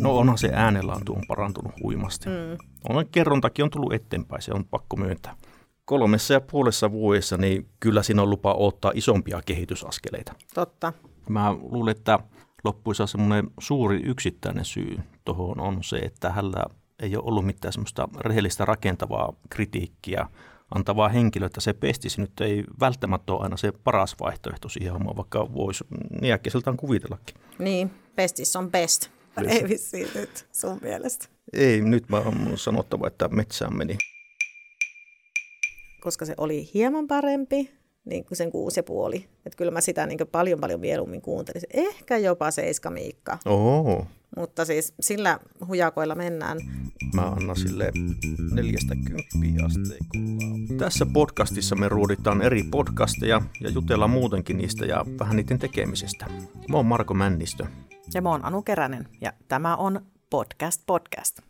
No onhan se äänenlaatu on parantunut huimasti. Mm. On, kerrontakin on tullut eteenpäin, se on pakko myöntää. Kolmessa ja puolessa vuodessa niin kyllä siinä on lupa ottaa isompia kehitysaskeleita. Totta. Mä luulen, että loppuisa semmoinen suuri yksittäinen syy tuohon on se, että hänellä ei ole ollut mitään semmoista rehellistä rakentavaa kritiikkiä antavaa henkilöä, että se pestisi nyt ei välttämättä ole aina se paras vaihtoehto siihen hommaan, vaikka voisi niin äkkiseltään kuvitellakin. Niin, pestis on best. Ei vissiin nyt sun mielestä. Ei, nyt mä oon sanottava, että metsään meni. Koska se oli hieman parempi, niin kuin sen kuusi ja puoli. Että kyllä mä sitä niin paljon paljon mieluummin kuuntelisin. Ehkä jopa seiska Miikka. Oho. Mutta siis sillä hujakoilla mennään. Mä annan sille neljästä kymppiä asteikolla. Tässä podcastissa me ruuditaan eri podcasteja ja jutellaan muutenkin niistä ja vähän niiden tekemisestä. Mä oon Marko Männistö. Ja mä oon Anu Keränen ja tämä on Podcast Podcast.